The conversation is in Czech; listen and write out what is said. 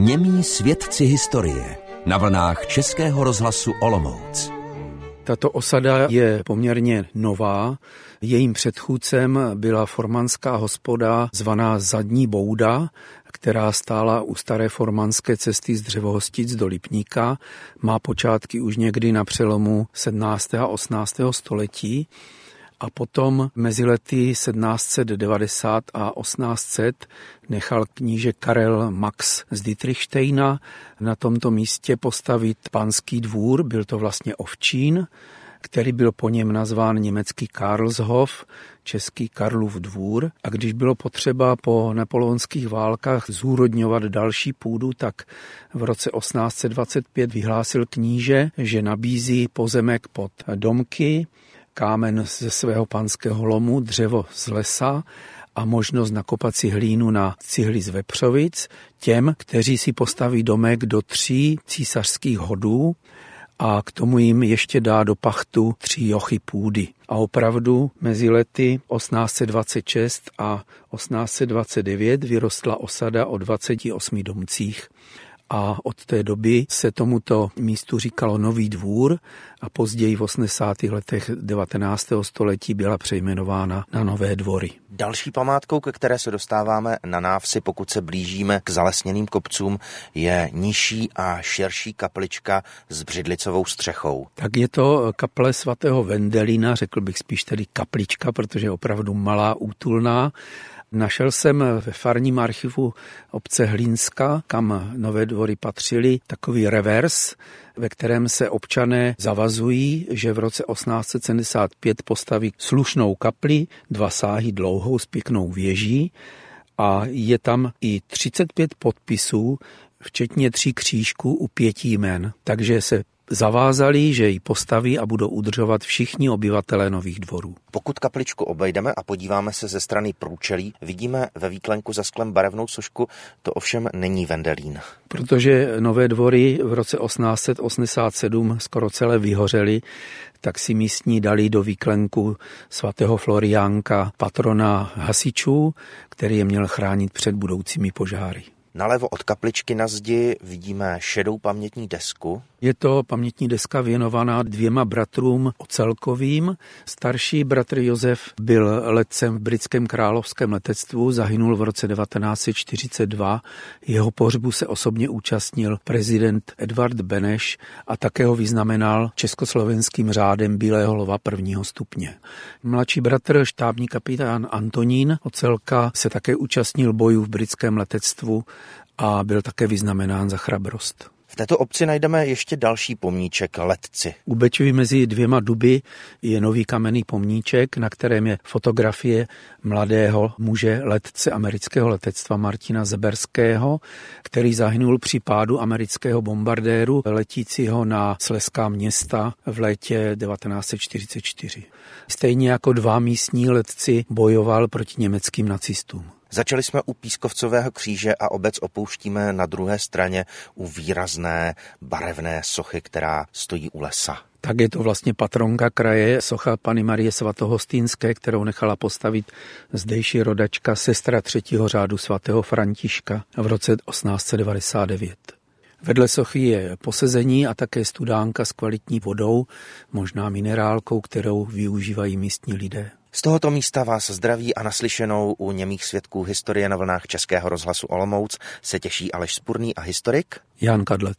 Němí svědci historie na vlnách Českého rozhlasu Olomouc. Tato osada je poměrně nová. Jejím předchůdcem byla formanská hospoda zvaná Zadní Bouda, která stála u staré formanské cesty z Dřevohostic do Lipníka. Má počátky už někdy na přelomu 17. a 18. století a potom mezi lety 1790 a 1800 nechal kníže Karel Max z Dietrichsteina na tomto místě postavit panský dvůr, byl to vlastně ovčín, který byl po něm nazván německý Karlshof, český Karlův dvůr. A když bylo potřeba po napoleonských válkách zúrodňovat další půdu, tak v roce 1825 vyhlásil kníže, že nabízí pozemek pod domky, kámen ze svého panského lomu, dřevo z lesa a možnost nakopat si hlínu na cihly z vepřovic těm, kteří si postaví domek do tří císařských hodů a k tomu jim ještě dá do pachtu tři jochy půdy. A opravdu mezi lety 1826 a 1829 vyrostla osada o 28 domcích a od té doby se tomuto místu říkalo Nový dvůr a později v 80. letech 19. století byla přejmenována na Nové dvory. Další památkou, ke které se dostáváme na návsi, pokud se blížíme k zalesněným kopcům, je nižší a širší kaplička s břidlicovou střechou. Tak je to kaple svatého Vendelina, řekl bych spíš tedy kaplička, protože je opravdu malá, útulná Našel jsem ve farním archivu obce Hlínska, kam Nové dvory patřily, takový revers, ve kterém se občané zavazují, že v roce 1875 postaví slušnou kapli, dva sáhy dlouhou s pěknou věží a je tam i 35 podpisů, včetně tří křížků u pěti jmen. Takže se zavázali, že ji postaví a budou udržovat všichni obyvatelé nových dvorů. Pokud kapličku obejdeme a podíváme se ze strany průčelí, vidíme ve výklenku za sklem barevnou sošku, to ovšem není Vendelín. Protože nové dvory v roce 1887 skoro celé vyhořely, tak si místní dali do výklenku svatého Floriánka patrona hasičů, který je měl chránit před budoucími požáry. Nalevo od kapličky na zdi vidíme šedou pamětní desku. Je to pamětní deska věnovaná dvěma bratrům ocelkovým. Starší bratr Josef byl letcem v britském královském letectvu, zahynul v roce 1942. Jeho pohřbu se osobně účastnil prezident Edvard Beneš a také ho vyznamenal československým řádem Bílého lova prvního stupně. Mladší bratr, štábní kapitán Antonín Ocelka, se také účastnil bojů v britském letectvu a byl také vyznamenán za chrabrost. V této obci najdeme ještě další pomníček letci. U Bečovi mezi dvěma duby je nový kamenný pomníček, na kterém je fotografie mladého muže letce amerického letectva Martina Zeberského, který zahynul při pádu amerického bombardéru letícího na Sleská města v létě 1944. Stejně jako dva místní letci bojoval proti německým nacistům. Začali jsme u Pískovcového kříže a obec opouštíme na druhé straně u výrazné barevné sochy, která stojí u lesa. Tak je to vlastně patronka kraje, socha Pany Marie Svatohostýnské, kterou nechala postavit zdejší rodačka, sestra třetího řádu svatého Františka v roce 1899. Vedle sochy je posezení a také studánka s kvalitní vodou, možná minerálkou, kterou využívají místní lidé. Z tohoto místa vás zdraví a naslyšenou u němých svědků historie na vlnách Českého rozhlasu Olomouc se těší Aleš Spurný a historik Jan Kadlec.